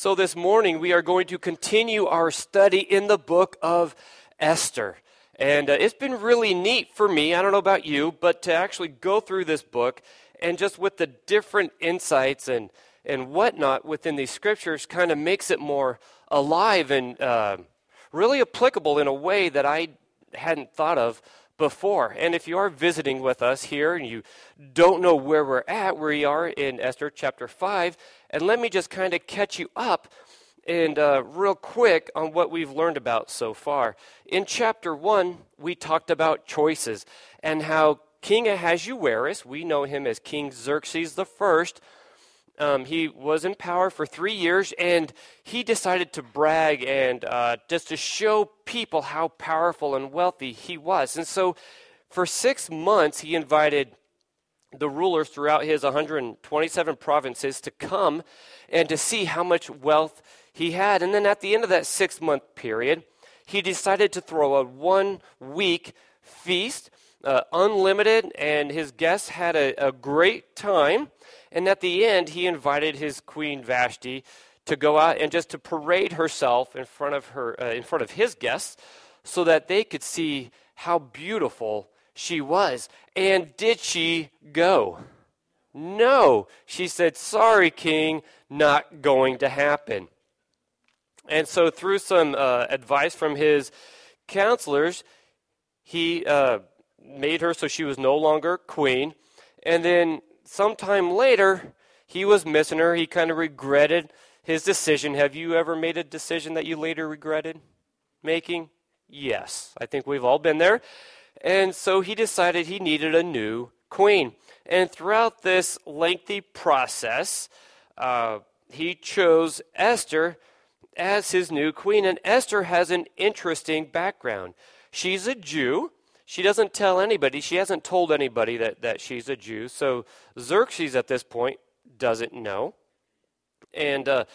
So, this morning we are going to continue our study in the book of Esther. And uh, it's been really neat for me, I don't know about you, but to actually go through this book and just with the different insights and, and whatnot within these scriptures kind of makes it more alive and uh, really applicable in a way that I hadn't thought of before. And if you are visiting with us here and you don't know where we're at, we are in Esther chapter 5. And let me just kind of catch you up and uh, real quick on what we've learned about so far. In chapter 1, we talked about choices and how King Ahasuerus, we know him as King Xerxes the First, um, he was in power for three years, and he decided to brag and uh, just to show people how powerful and wealthy he was. And so, for six months, he invited the rulers throughout his 127 provinces to come and to see how much wealth he had. And then, at the end of that six month period, he decided to throw a one week feast, uh, unlimited, and his guests had a, a great time. And at the end, he invited his queen Vashti to go out and just to parade herself in front of her, uh, in front of his guests, so that they could see how beautiful she was. And did she go? No. She said, Sorry, king, not going to happen. And so, through some uh, advice from his counselors, he uh, made her so she was no longer queen. And then sometime later, he was missing her. He kind of regretted his decision. Have you ever made a decision that you later regretted making? Yes, I think we've all been there. And so he decided he needed a new queen. And throughout this lengthy process, uh, he chose Esther as his new queen. And Esther has an interesting background. She's a Jew, she doesn't tell anybody. She hasn't told anybody that, that she's a Jew. So Xerxes at this point doesn't know. And uh,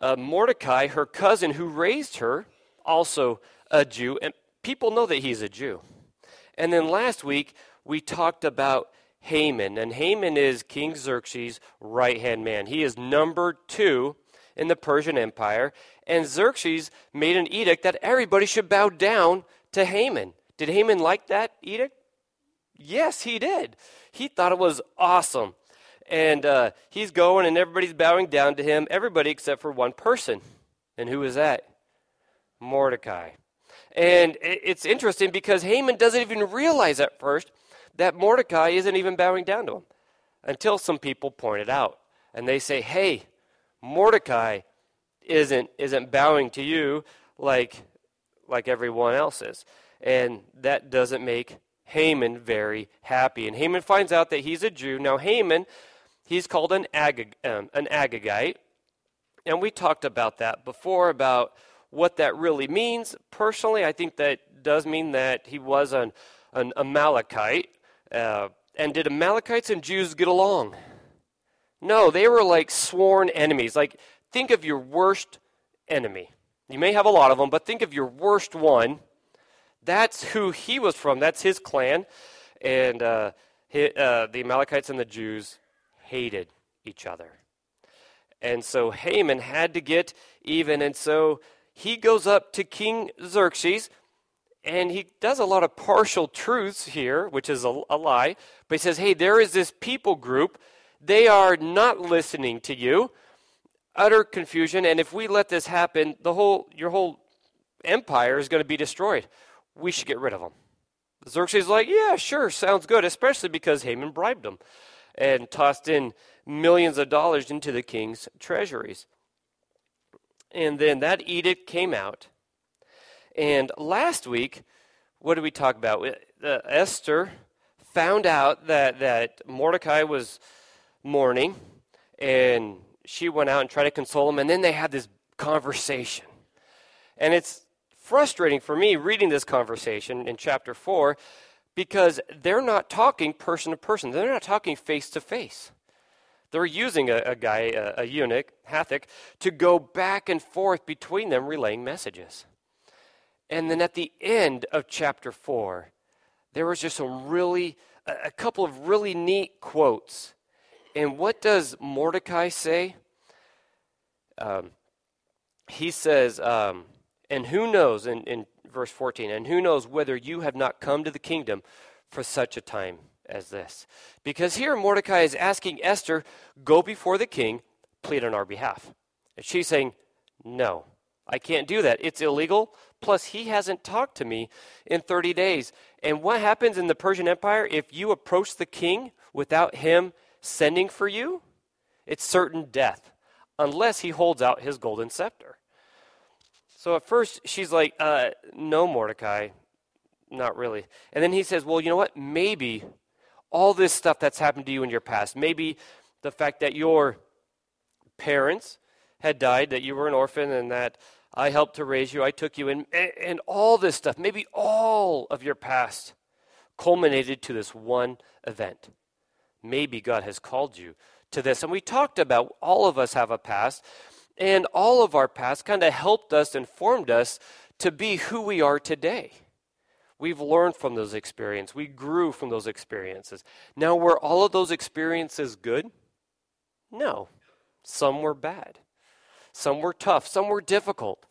uh, Mordecai, her cousin who raised her, also a Jew. And people know that he's a Jew. And then last week, we talked about Haman. And Haman is King Xerxes' right hand man. He is number two in the Persian Empire. And Xerxes made an edict that everybody should bow down to Haman. Did Haman like that edict? Yes, he did. He thought it was awesome. And uh, he's going, and everybody's bowing down to him, everybody except for one person. And who is that? Mordecai. And it's interesting because Haman doesn't even realize at first that Mordecai isn't even bowing down to him until some people point it out. And they say, hey, Mordecai isn't, isn't bowing to you like, like everyone else is and that doesn't make Haman very happy. And Haman finds out that he's a Jew. Now, Haman, he's called an, Agag, um, an Agagite, and we talked about that before about what that really means. Personally, I think that does mean that he was an, an Amalekite. Uh, and did Amalekites and Jews get along? No, they were like sworn enemies. Like, think of your worst enemy. You may have a lot of them, but think of your worst one that's who he was from. That's his clan. And uh, he, uh, the Amalekites and the Jews hated each other. And so Haman had to get even. And so he goes up to King Xerxes and he does a lot of partial truths here, which is a, a, lie. But he says, hey, there is this people group. They are not listening to you. Utter confusion. And if we let this happen, the whole, your whole empire is going to be destroyed we should get rid of them. Xerxes is like, yeah, sure, sounds good, especially because Haman bribed him and tossed in millions of dollars into the king's treasuries. And then that edict came out. And last week, what did we talk about? Uh, Esther found out that, that Mordecai was mourning, and she went out and tried to console him, and then they had this conversation. And it's frustrating for me reading this conversation in chapter 4 because they're not talking person to person. They're not talking face to face. They're using a, a guy, a, a eunuch, Hathach, to go back and forth between them relaying messages. And then at the end of chapter 4, there was just some really, a, a couple of really neat quotes. And what does Mordecai say? Um, he says, um, and who knows, in, in verse 14, and who knows whether you have not come to the kingdom for such a time as this. Because here Mordecai is asking Esther, go before the king, plead on our behalf. And she's saying, no, I can't do that. It's illegal. Plus, he hasn't talked to me in 30 days. And what happens in the Persian Empire if you approach the king without him sending for you? It's certain death, unless he holds out his golden scepter. So at first, she's like, uh, no, Mordecai, not really. And then he says, well, you know what? Maybe all this stuff that's happened to you in your past, maybe the fact that your parents had died, that you were an orphan, and that I helped to raise you, I took you in, and, all this stuff, maybe all of your past culminated to this one event. Maybe God has called you to this. And we talked about all of us have a past, and all of our past kind of helped us and formed us to be who we are today. We've learned from those experiences. We grew from those experiences. Now, were all of those experiences good? No. Some were bad. Some were tough. Some were difficult.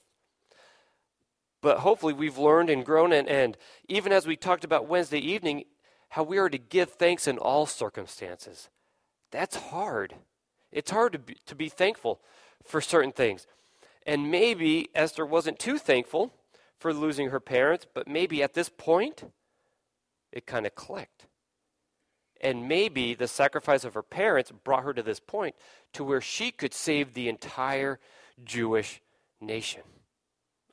But hopefully, we've learned and grown. And, and even as we talked about Wednesday evening, how we are to give thanks in all circumstances. That's hard. It's hard to be, to be thankful for certain things. And maybe Esther wasn't too thankful for losing her parents, but maybe at this point, it kind of clicked. And maybe the sacrifice of her parents brought her to this point to where she could save the entire Jewish nation.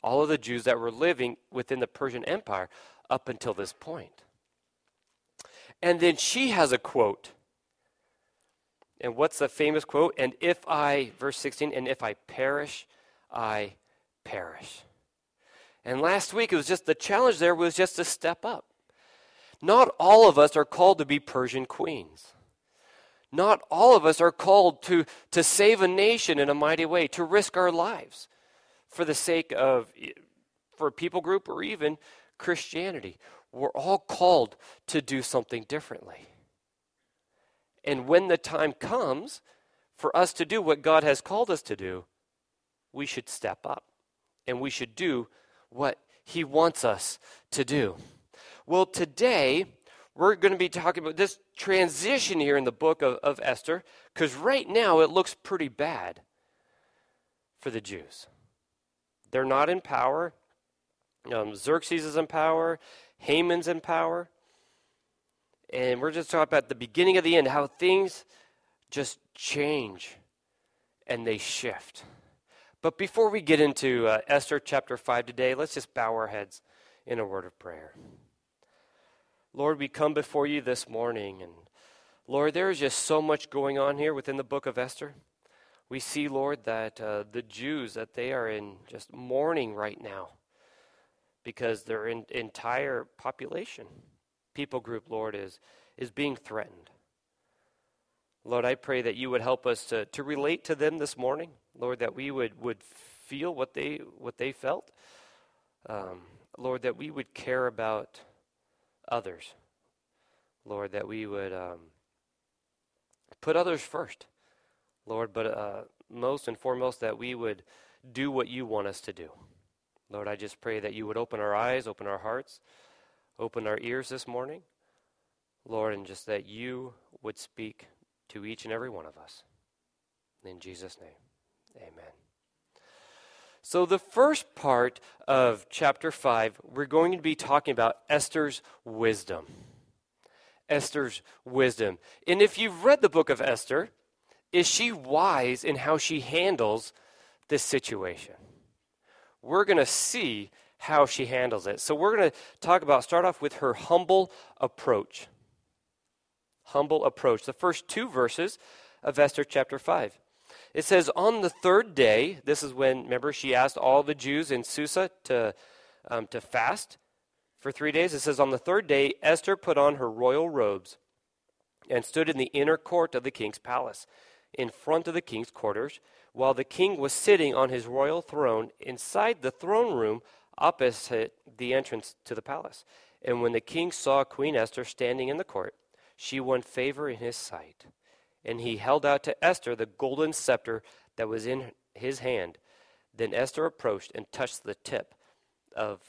All of the Jews that were living within the Persian Empire up until this point. And then she has a quote. And what's the famous quote? And if I, verse 16, and if I perish, I perish. And last week it was just the challenge there was just to step up. Not all of us are called to be Persian queens. Not all of us are called to, to save a nation in a mighty way, to risk our lives for the sake of for a people group or even Christianity. We're all called to do something differently. And when the time comes for us to do what God has called us to do, we should step up and we should do what he wants us to do. Well, today we're going to be talking about this transition here in the book of, of Esther, because right now it looks pretty bad for the Jews. They're not in power. Um, Xerxes is in power. Haman's in power. And we're just talking about the beginning of the end, how things just change and they shift. But before we get into uh, Esther chapter 5 today, let's just bow our heads in a word of prayer. Lord, we come before you this morning, and Lord, there is just so much going on here within the book of Esther. We see, Lord, that uh, the Jews, that they are in just mourning right now because their in, entire population, people group, Lord, is, is being threatened. Lord, I pray that you would help us to, to relate to them this morning. Lord, that we would, would feel what they, what they felt. Um, Lord, that we would care about others. Lord, that we would um, put others first. Lord, but uh, most and foremost, that we would do what you want us to do. Lord, I just pray that you would open our eyes, open our hearts, open our ears this morning. Lord, and just that you would speak to each and every one of us. In Jesus' name. Amen. So, the first part of chapter 5, we're going to be talking about Esther's wisdom. Esther's wisdom. And if you've read the book of Esther, is she wise in how she handles this situation? We're going to see how she handles it. So, we're going to talk about, start off with her humble approach. Humble approach. The first two verses of Esther chapter 5. It says, On the third day, this is when, remember, she asked all the Jews in Susa to, um, to fast for three days. It says, On the third day, Esther put on her royal robes and stood in the inner court of the king's palace, in front of the king's quarters, while the king was sitting on his royal throne inside the throne room opposite the entrance to the palace. And when the king saw Queen Esther standing in the court, she won favor in his sight and he held out to Esther the golden scepter that was in his hand. Then Esther approached and touched the tip of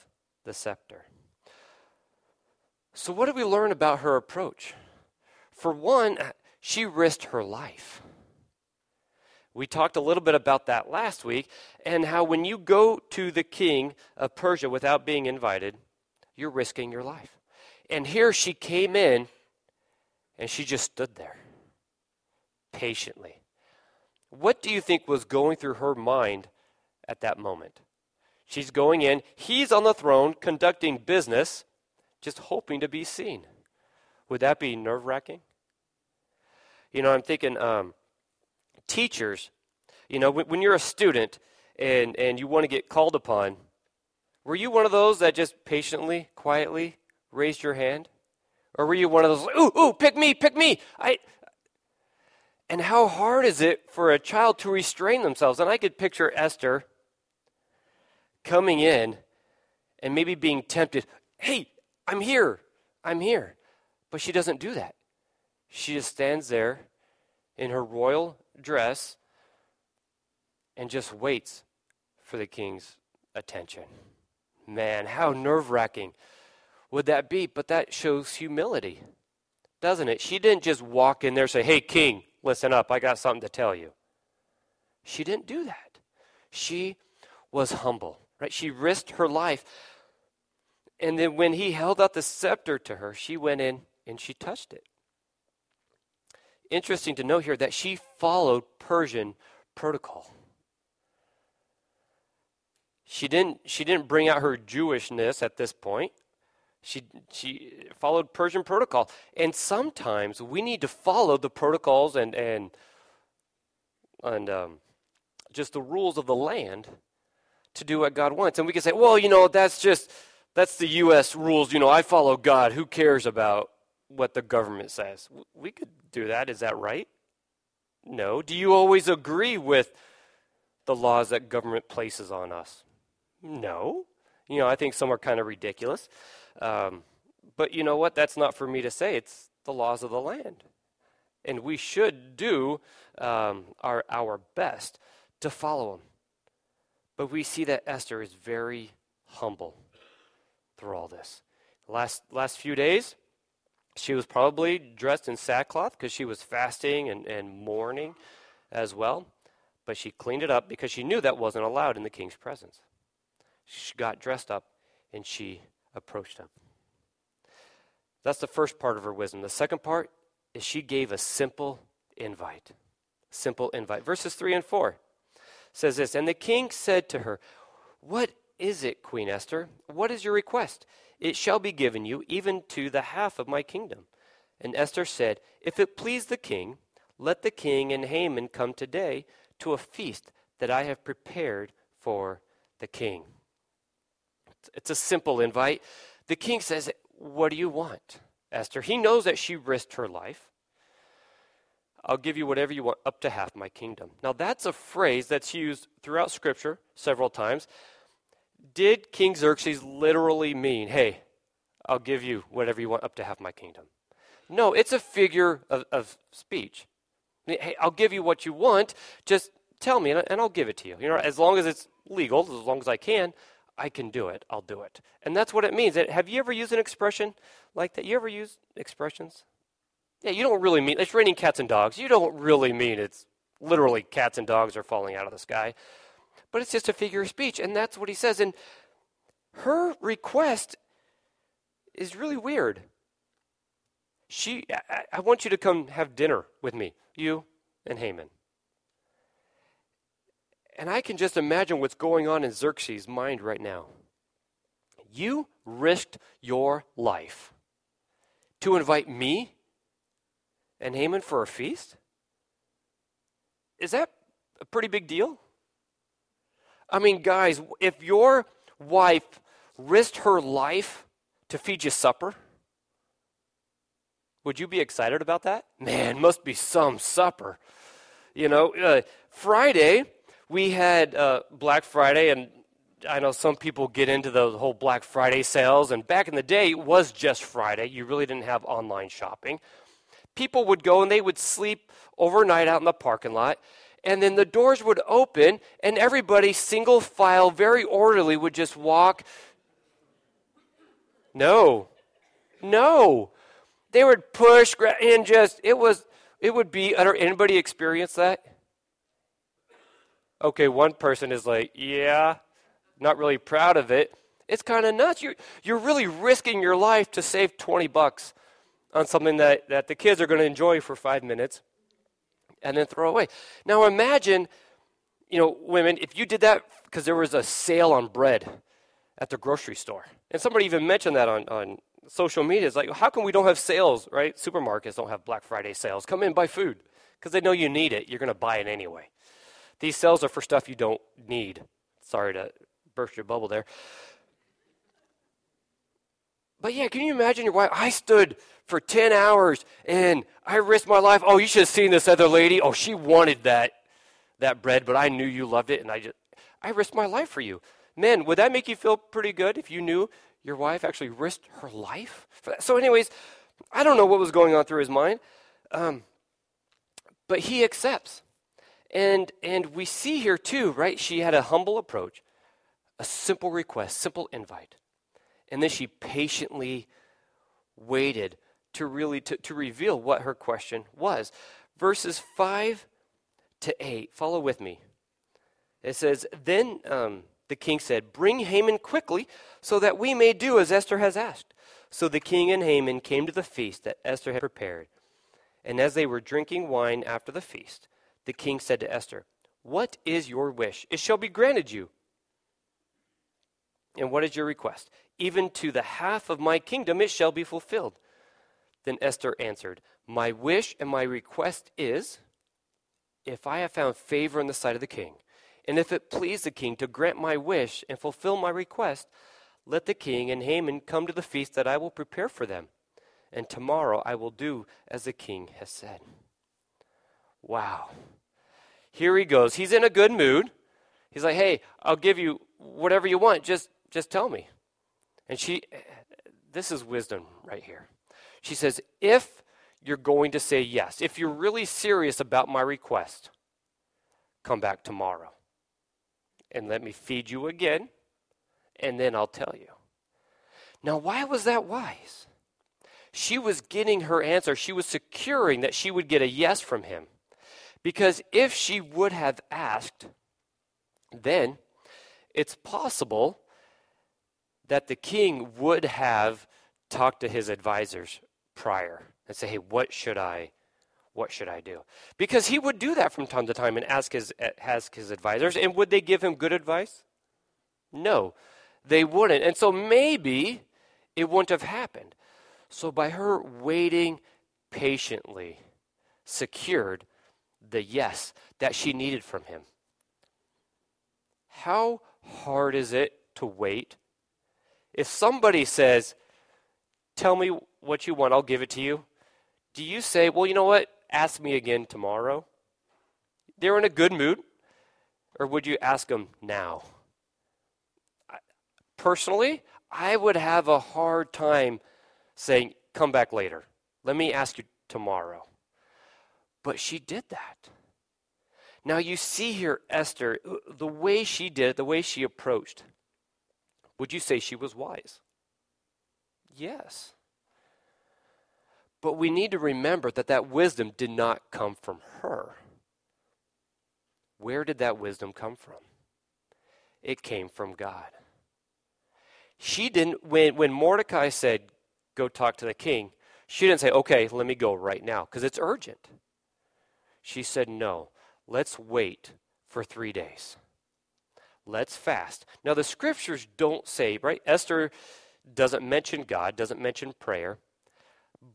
the scepter. So, what do we learn about her approach? For one, she risked her life. We talked a little bit about that last week, and how when you go to the king of Persia without being invited, you're risking your life. And here she came in, and she just stood there patiently. What do you think was going through her mind at that moment? She's going in, he's on the throne conducting business, just hoping to be seen. Would that be nerve wracking? You know, I'm thinking um, teachers, you know, when, when you're a student and, and you want to get called upon, were you one of those that just patiently, quietly raised your hand? Or were you one of those, ooh, ooh, pick me, pick me? I, and how hard is it for a child to restrain themselves? And I could picture Esther coming in and maybe being tempted, hey, I'm here, I'm here. But she doesn't do that. She just stands there in her royal dress and just waits for the king's attention. Man, how nerve wracking would that be? But that shows humility, doesn't it? She didn't just walk in there and say, Hey, king, listen up, I got something to tell you. She didn't do that. She was humble, right? She risked her life. And then when he held out the scepter to her, she went in and she touched it. Interesting to note here that she followed Persian protocol. She didn't, she didn't bring out her Jewishness at this point. She, she followed Persian protocol. And sometimes we need to follow the protocols and, and, and um, just the rules of the land to do what God wants. And we can say, well, you know, that's just, that's the U.S. rules. You know, I follow God. Who cares about what the government says? We could do that. Is that right? No. Do you always agree with the laws that government places on us? No. You know, I think some are kind of ridiculous. Um, but you know what? That's not for me to say. It's the laws of the land. And we should do um, our, our best to follow them. But we see that Esther is very humble through all this. Last, last few days, she was probably dressed in sackcloth because she was fasting and, and mourning as well. But she cleaned it up because she knew that wasn't allowed in the king's presence. She got dressed up and she approached him. That's the first part of her wisdom. The second part is she gave a simple invite. Simple invite. Verses 3 and 4 says this And the king said to her, What is it, Queen Esther? What is your request? It shall be given you, even to the half of my kingdom. And Esther said, If it please the king, let the king and Haman come today to a feast that I have prepared for the king. It's a simple invite. The king says, What do you want, Esther? He knows that she risked her life. I'll give you whatever you want, up to half my kingdom. Now, that's a phrase that's used throughout Scripture several times. Did King Xerxes literally mean, hey, I'll give you whatever you want, up to half my kingdom? No, it's a figure of, of speech. Hey, I'll give you what you want, just tell me, and I'll give it to you. You know, as long as it's legal, as long as I can, I can do it. I'll do it. And that's what it means. Have you ever used an expression like that? You ever use expressions? Yeah, you don't really mean it's raining cats and dogs. You don't really mean it's literally cats and dogs are falling out of the sky. But it's just a figure of speech. And that's what he says. And her request is really weird. She, I, I want you to come have dinner with me, you and Haman. And I can just imagine what's going on in Xerxes' mind right now. You risked your life to invite me and Haman for a feast? Is that a pretty big deal? I mean, guys, if your wife risked her life to feed you supper, would you be excited about that? Man, must be some supper. You know, uh, Friday, we had uh, Black Friday, and I know some people get into the whole Black Friday sales, and back in the day, it was just Friday. You really didn't have online shopping. People would go and they would sleep overnight out in the parking lot, and then the doors would open, and everybody, single file, very orderly, would just walk. No. No. They would push and just, it was, it would be. Anybody experience that? Okay, one person is like, yeah, not really proud of it. It's kind of nuts. You're, you're really risking your life to save 20 bucks on something that, that the kids are going to enjoy for five minutes and then throw away. Now imagine, you know, women, if you did that because there was a sale on bread at the grocery store. And somebody even mentioned that on, on social media. It's like, how come we don't have sales, right? Supermarkets don't have Black Friday sales. Come in, buy food because they know you need it. You're going to buy it anyway. These sales are for stuff you don't need. Sorry to burst your bubble there. But yeah, can you imagine your wife? I stood for 10 hours and I risked my life. Oh, you should have seen this other lady. Oh, she wanted that that bread, but I knew you loved it and I just I risked my life for you. Men, would that make you feel pretty good if you knew your wife actually risked her life for that? So, anyways, I don't know what was going on through his mind, um, but he accepts, and and we see here too, right? She had a humble approach, a simple request, simple invite, and then she patiently waited to really to, to reveal what her question was. Verses 5 to 8. Follow with me. It says, Then um, the king said, Bring Haman quickly, so that we may do as Esther has asked. So the king and Haman came to the feast that Esther had prepared. And as they were drinking wine after the feast, the king said to Esther, What is your wish? It shall be granted you. And what is your request? Even to the half of my kingdom it shall be fulfilled. Then Esther answered, My wish and my request is, if I have found favor in the sight of the king, and if it please the king to grant my wish and fulfill my request, let the king and Haman come to the feast that I will prepare for them. And tomorrow I will do as the king has said. Wow. Here he goes. He's in a good mood. He's like, hey, I'll give you whatever you want. Just, just tell me. And she, this is wisdom right here. She says, if you're going to say yes, if you're really serious about my request, come back tomorrow and let me feed you again, and then I'll tell you. Now, why was that wise? She was getting her answer. She was securing that she would get a yes from him. Because if she would have asked, then it's possible that the king would have talked to his advisors prior and say, hey, what should I what should I do? Because he would do that from time to time and ask his ask his advisors, and would they give him good advice? No, they wouldn't. And so maybe it wouldn't have happened. So by her waiting patiently, secured the yes that she needed from him. How hard is it to wait? If somebody says, Tell me what you want, I'll give it to you. Do you say, well, you know what? Ask me again tomorrow? They're in a good mood. Or would you ask them now? Personally, I would have a hard time saying, come back later. Let me ask you tomorrow. But she did that. Now you see here, Esther, the way she did it, the way she approached. Would you say she was wise? Yes. But we need to remember that that wisdom did not come from her. Where did that wisdom come from? It came from God. She didn't, when, when Mordecai said, Go talk to the king, she didn't say, Okay, let me go right now, because it's urgent. She said, No, let's wait for three days. Let's fast. Now, the scriptures don't say, right? Esther doesn't mention God, doesn't mention prayer.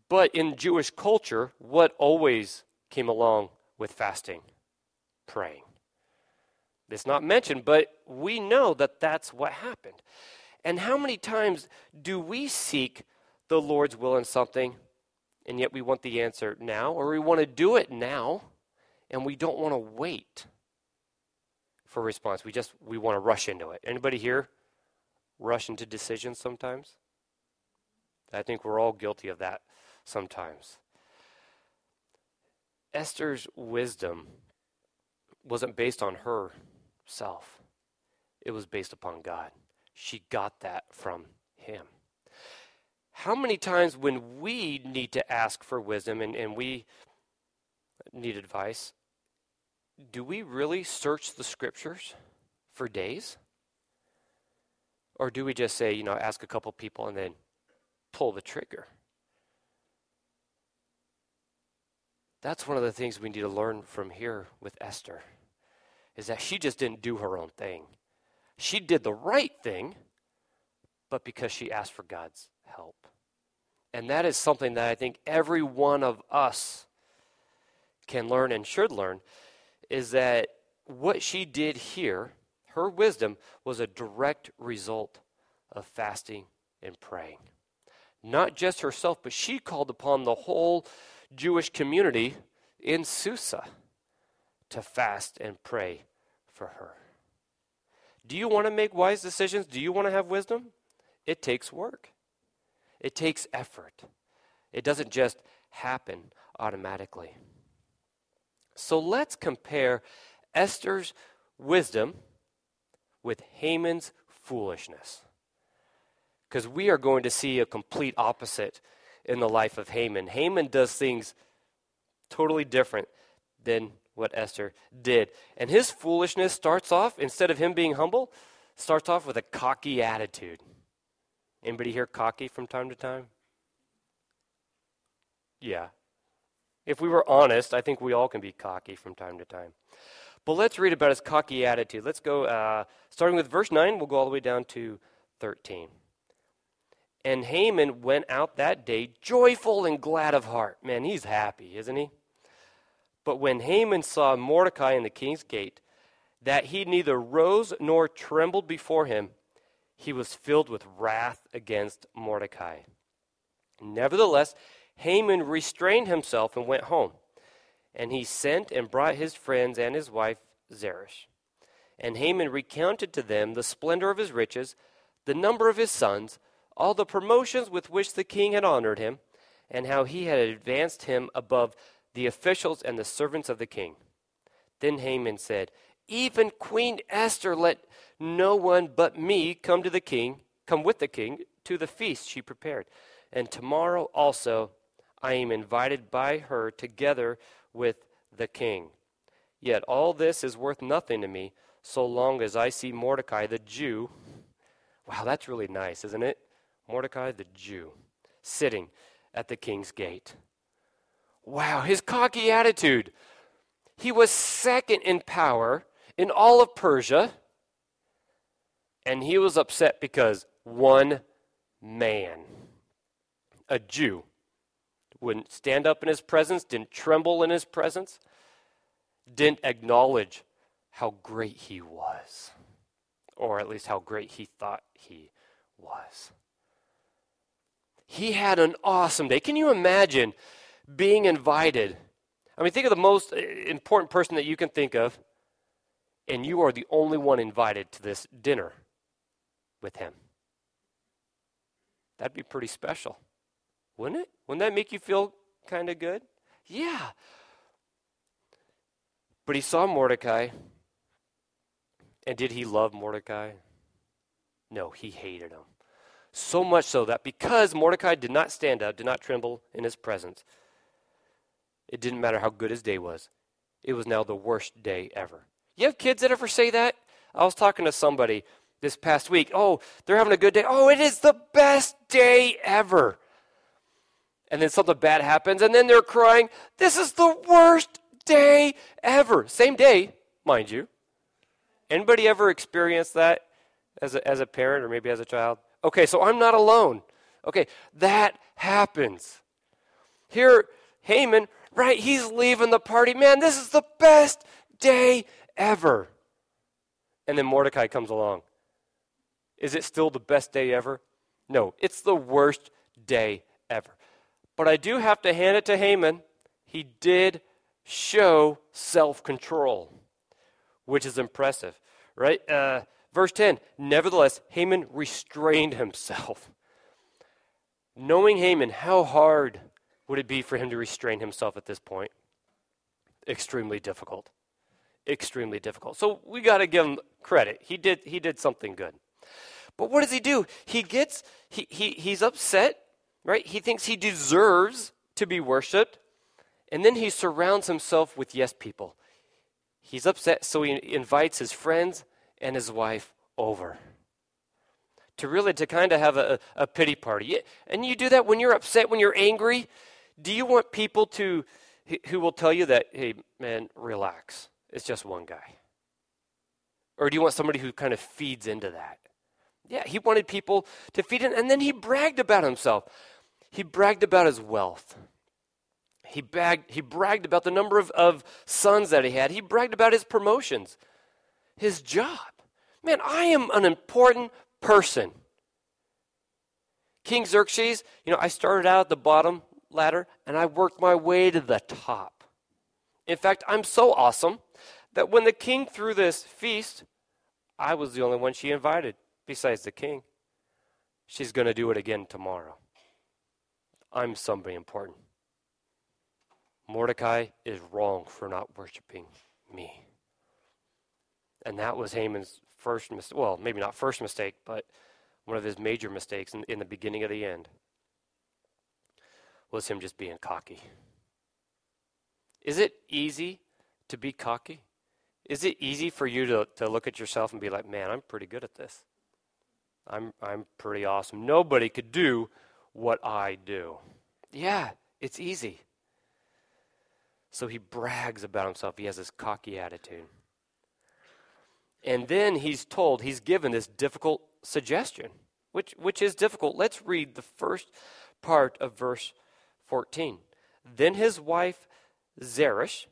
But in Jewish culture, what always came along with fasting? Praying. It's not mentioned, but we know that that's what happened. And how many times do we seek the Lord's will in something, and yet we want the answer now, or we want to do it now, and we don't want to wait for response. We just we want to rush into it. Anybody here rush into decisions sometimes? I think we're all guilty of that sometimes. Esther's wisdom wasn't based on herself, it was based upon God. She got that from Him. How many times when we need to ask for wisdom and, and we need advice, do we really search the scriptures for days? Or do we just say, you know, ask a couple people and then pull the trigger? That's one of the things we need to learn from here with Esther is that she just didn't do her own thing. She did the right thing, but because she asked for God's help. And that is something that I think every one of us can learn and should learn is that what she did here, her wisdom, was a direct result of fasting and praying. Not just herself, but she called upon the whole Jewish community in Susa to fast and pray for her. Do you want to make wise decisions? Do you want to have wisdom? It takes work, it takes effort. It doesn't just happen automatically. So let's compare Esther's wisdom with Haman's foolishness. Because we are going to see a complete opposite in the life of Haman. Haman does things totally different than what Esther did. And his foolishness starts off, instead of him being humble, starts off with a cocky attitude. Anybody here cocky from time to time? Yeah. If we were honest, I think we all can be cocky from time to time. But let's read about his cocky attitude. Let's go, uh, starting with verse 9, we'll go all the way down to 13. And Haman went out that day joyful and glad of heart. Man, he's happy, isn't he? But when Haman saw Mordecai in the king's gate, that he neither rose nor trembled before him, he was filled with wrath against Mordecai. Nevertheless, Haman restrained himself and went home. And he sent and brought his friends and his wife Zeresh. And Haman recounted to them the splendor of his riches, the number of his sons, all the promotions with which the king had honored him, and how he had advanced him above the officials and the servants of the king. Then Haman said, Even Queen Esther let no one but me come to the king, come with the king to the feast she prepared. And tomorrow also I am invited by her together with the king. Yet all this is worth nothing to me so long as I see Mordecai the Jew. Wow, that's really nice, isn't it? Mordecai the Jew, sitting at the king's gate. Wow, his cocky attitude. He was second in power in all of Persia, and he was upset because one man, a Jew, wouldn't stand up in his presence, didn't tremble in his presence, didn't acknowledge how great he was, or at least how great he thought he was. He had an awesome day. Can you imagine being invited? I mean, think of the most uh, important person that you can think of, and you are the only one invited to this dinner with him. That'd be pretty special, wouldn't it? Wouldn't that make you feel kind of good? Yeah. But he saw Mordecai, and did he love Mordecai? No, he hated him. So much so that because Mordecai did not stand up, did not tremble in his presence, it didn't matter how good his day was. It was now the worst day ever. You have kids that ever say that? I was talking to somebody this past week. Oh, they're having a good day. Oh, it is the best day ever. And then something bad happens, and then they're crying, This is the worst day ever. Same day, mind you. Anybody ever experienced that as a, as a parent or maybe as a child? Okay, so I'm not alone. Okay, that happens. Here, Haman, right, he's leaving the party. Man, this is the best day ever. And then Mordecai comes along. Is it still the best day ever? No, it's the worst day ever. But I do have to hand it to Haman. He did show self control, which is impressive, right? Uh, Verse 10 Nevertheless, Haman restrained himself. Knowing Haman, how hard would it be for him to restrain himself at this point? Extremely difficult. extremely difficult. So we got to give him credit. He did, he did something good. But what does he do? He gets, he, he, he's upset, right? He thinks he deserves to be worshiped. And then he surrounds himself with yes people. He's upset, so he invites his friends and his wife over to really to kind of have a, a pity party. And you do that when you're upset, when you're angry. Do you want people to who will tell you that, hey, man, relax. It's just one guy. Or do you want somebody who kind of feeds into that? Yeah, he wanted people to feed him. and then he bragged about himself. He bragged about his wealth. He, bagged, he bragged about the number of, of sons that he had. He bragged about his promotions, his job. Man, I am an important person. King Xerxes, you know, I started out at the bottom ladder and I worked my way to the top. In fact, I'm so awesome that when the king threw this feast, I was the only one she invited besides the king. She's going to do it again tomorrow. I'm somebody important. Mordecai is wrong for not worshiping me. And that was Haman's first mistake. Well, maybe not first mistake, but one of his major mistakes in, in the beginning of the end was him just being cocky. Is it easy to be cocky? Is it easy for you to, to look at yourself and be like, man, I'm pretty good at this? I'm, I'm pretty awesome. Nobody could do what I do. Yeah, it's easy. So he brags about himself. He has this cocky attitude. And then he's told, he's given this difficult suggestion, which, which is difficult. Let's read the first part of verse 14. Then his wife Zeresh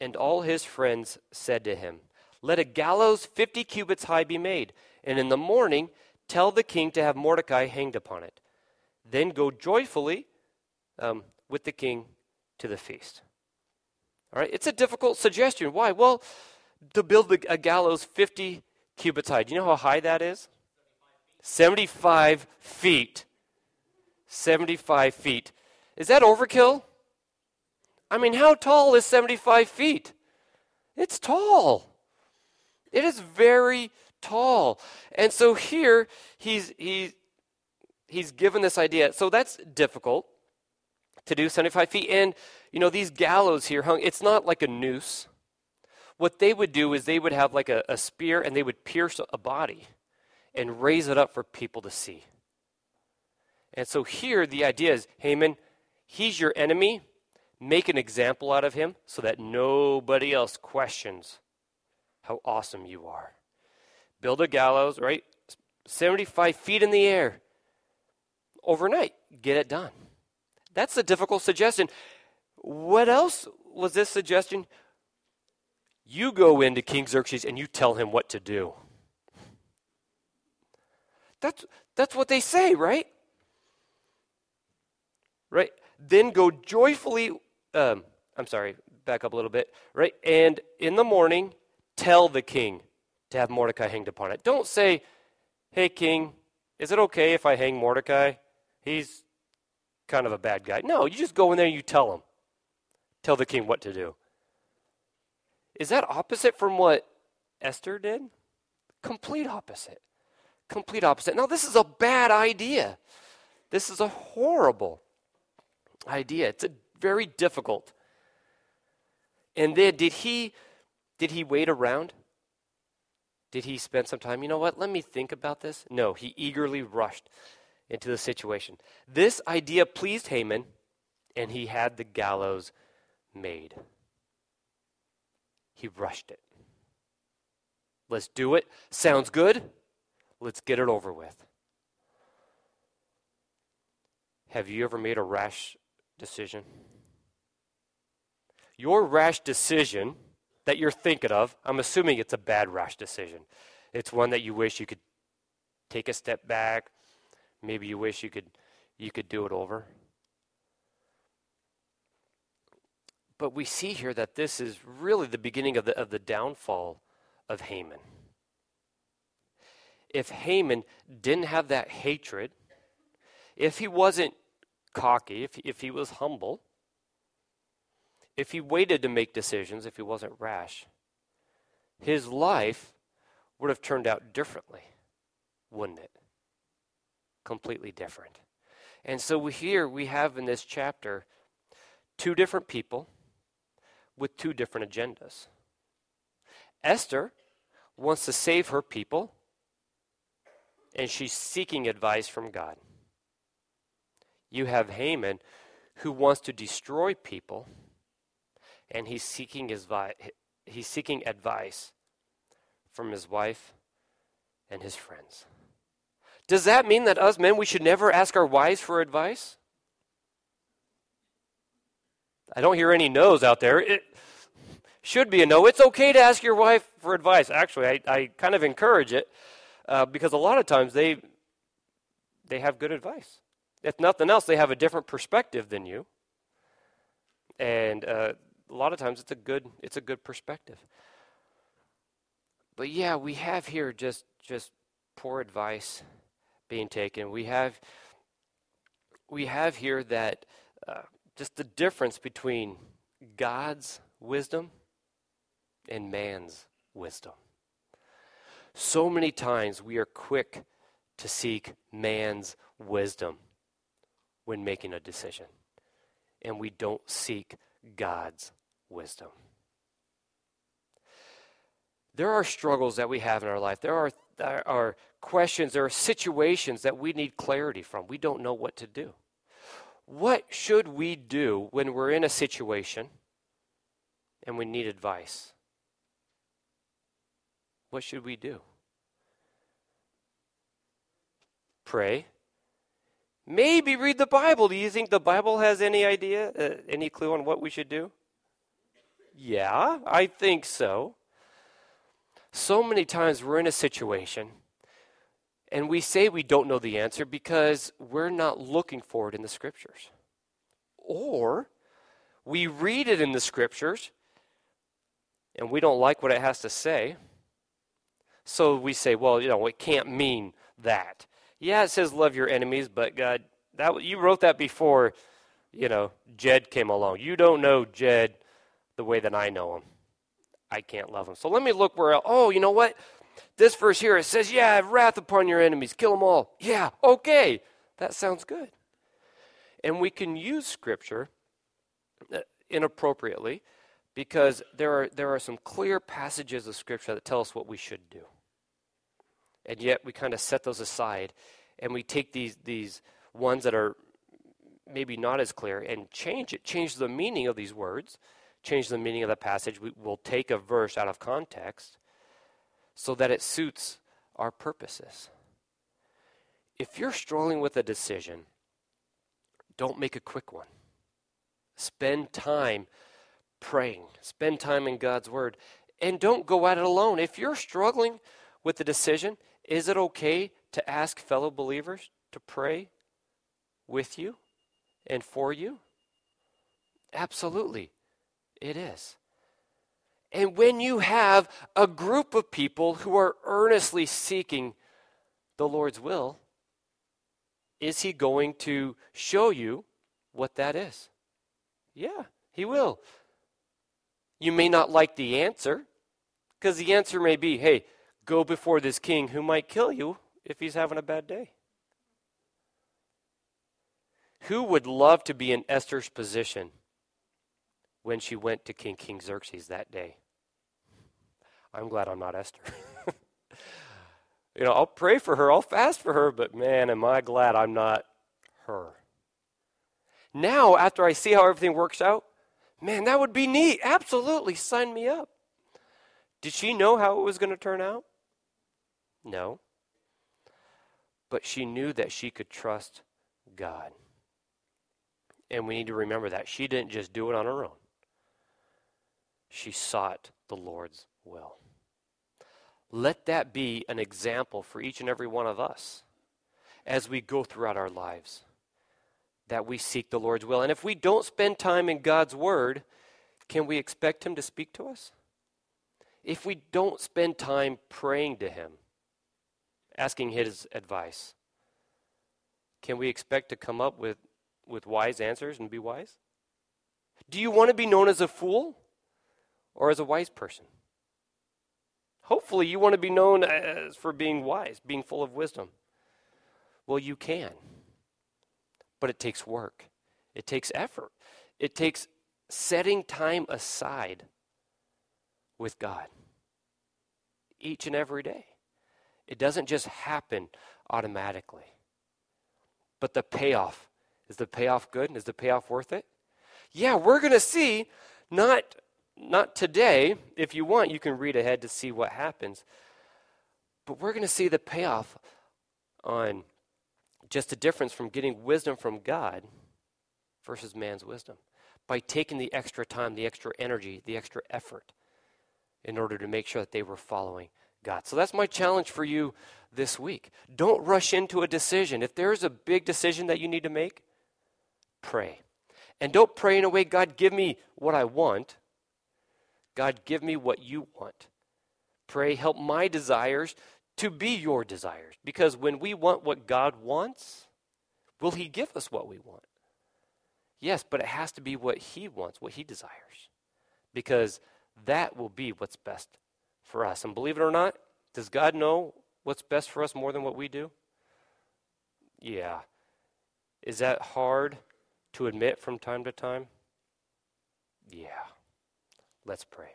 and all his friends said to him, Let a gallows fifty cubits high be made, and in the morning tell the king to have Mordecai hanged upon it. Then go joyfully um, with the king to the feast. All right, it's a difficult suggestion. Why? Well, to build a gallows 50 cubits high. Do you know how high that is? 75 feet. 75 feet. Is that overkill? I mean, how tall is 75 feet? It's tall. It is very tall. And so here he's he's he's given this idea. So that's difficult to do 75 feet. And you know, these gallows here hung, it's not like a noose. What they would do is they would have like a, a spear and they would pierce a body and raise it up for people to see. And so here the idea is Haman, he's your enemy. Make an example out of him so that nobody else questions how awesome you are. Build a gallows, right? 75 feet in the air. Overnight, get it done. That's a difficult suggestion. What else was this suggestion? You go into King Xerxes and you tell him what to do. That's, that's what they say, right? Right? Then go joyfully, um, I'm sorry, back up a little bit, right? And in the morning, tell the king to have Mordecai hanged upon it. Don't say, hey, king, is it okay if I hang Mordecai? He's kind of a bad guy. No, you just go in there and you tell him. Tell the king what to do. Is that opposite from what Esther did? Complete opposite. Complete opposite. Now, this is a bad idea. This is a horrible idea. It's a very difficult. And then did he did he wait around? Did he spend some time? You know what? Let me think about this. No, he eagerly rushed into the situation. This idea pleased Haman, and he had the gallows made. He rushed it. Let's do it. Sounds good. Let's get it over with. Have you ever made a rash decision? Your rash decision that you're thinking of, I'm assuming it's a bad rash decision. It's one that you wish you could take a step back. Maybe you wish you could you could do it over. But we see here that this is really the beginning of the, of the downfall of Haman. If Haman didn't have that hatred, if he wasn't cocky, if, if he was humble, if he waited to make decisions, if he wasn't rash, his life would have turned out differently, wouldn't it? Completely different. And so here we have in this chapter two different people with two different agendas. Esther wants to save her people, and she's seeking advice from God. You have Haman, who wants to destroy people, and he's seeking, his vi- he's seeking advice from his wife and his friends. Does that mean that us men, we should never ask our wives for advice? I don't hear any no's out there. It should be a no. It's okay to ask your wife for advice. Actually, I, I kind of encourage it uh, because a lot of times they, they have good advice. If nothing else, they have a different perspective than you. And uh, a lot of times it's a good, it's a good perspective. But yeah, we have here just, just poor advice being taken. We have, we have here that uh, just the difference between God's wisdom and man's wisdom. So many times we are quick to seek man's wisdom when making a decision, and we don't seek God's wisdom. There are struggles that we have in our life. There are, there are questions, there are situations that we need clarity from. We don't know what to do. What should we do when we're in a situation and we need advice? What should we do? Pray. Maybe read the Bible. Do you think the Bible has any idea, uh, any clue on what we should do? Yeah, I think so. So many times we're in a situation and we say we don't know the answer because we're not looking for it in the scriptures. Or we read it in the scriptures and we don't like what it has to say. So we say, well, you know, it can't mean that. Yeah, it says love your enemies, but God, that you wrote that before, you know, Jed came along. You don't know Jed the way that I know him. I can't love him. So let me look where. Oh, you know what? This verse here, it says, Yeah, have wrath upon your enemies, kill them all. Yeah, okay. That sounds good. And we can use Scripture uh, inappropriately because there are, there are some clear passages of Scripture that tell us what we should do. And yet we kind of set those aside and we take these, these ones that are maybe not as clear and change it, change the meaning of these words, change the meaning of the passage. We, will take a verse out of context so that it suits our purposes. If you're struggling with a decision, don't make a quick one. Spend time praying, spend time in God's Word, and don't go at it alone. If you're struggling with the decision, is it okay to ask fellow believers to pray with you and for you? Absolutely, it is. And when you have a group of people who are earnestly seeking the Lord's will, is He going to show you what that is? Yeah, He will. You may not like the answer, because the answer may be hey, go before this king who might kill you if he's having a bad day. Who would love to be in Esther's position when she went to King King Xerxes that day? I'm glad I'm not Esther. you know, I'll pray for her, I'll fast for her, but man, am I glad I'm not her. Now, after I see how everything works out, man, that would be neat. Absolutely, sign me up. Did she know how it was going to turn out? No. But she knew that she could trust God. And we need to remember that. She didn't just do it on her own, she sought the Lord's will. Let that be an example for each and every one of us as we go throughout our lives that we seek the Lord's will. And if we don't spend time in God's Word, can we expect Him to speak to us? If we don't spend time praying to Him, asking His advice, can we expect to come up with, with wise answers and be wise? Do you want to be known as a fool or as a wise person? Hopefully, you want to be known as for being wise, being full of wisdom. Well, you can. But it takes work, it takes effort, it takes setting time aside with God each and every day. It doesn't just happen automatically. But the payoff is the payoff good? Is the payoff worth it? Yeah, we're going to see not not today. If you want, you can read ahead to see what happens. But we're going to see the payoff on just the difference from getting wisdom from God versus man's wisdom by taking the extra time, the extra energy, the extra effort in order to make sure that they were following God. So that's my challenge for you this week. Don't rush into a decision. If there's a big decision that you need to make, pray. And don't pray in a way, God, give me what I want. God, give me what you want. Pray, help my desires to be your desires. Because when we want what God wants, will He give us what we want? Yes, but it has to be what He wants, what He desires. Because that will be what's best for us. And believe it or not, does God know what's best for us more than what we do? Yeah. Is that hard to admit from time to time? Yeah. Let's pray.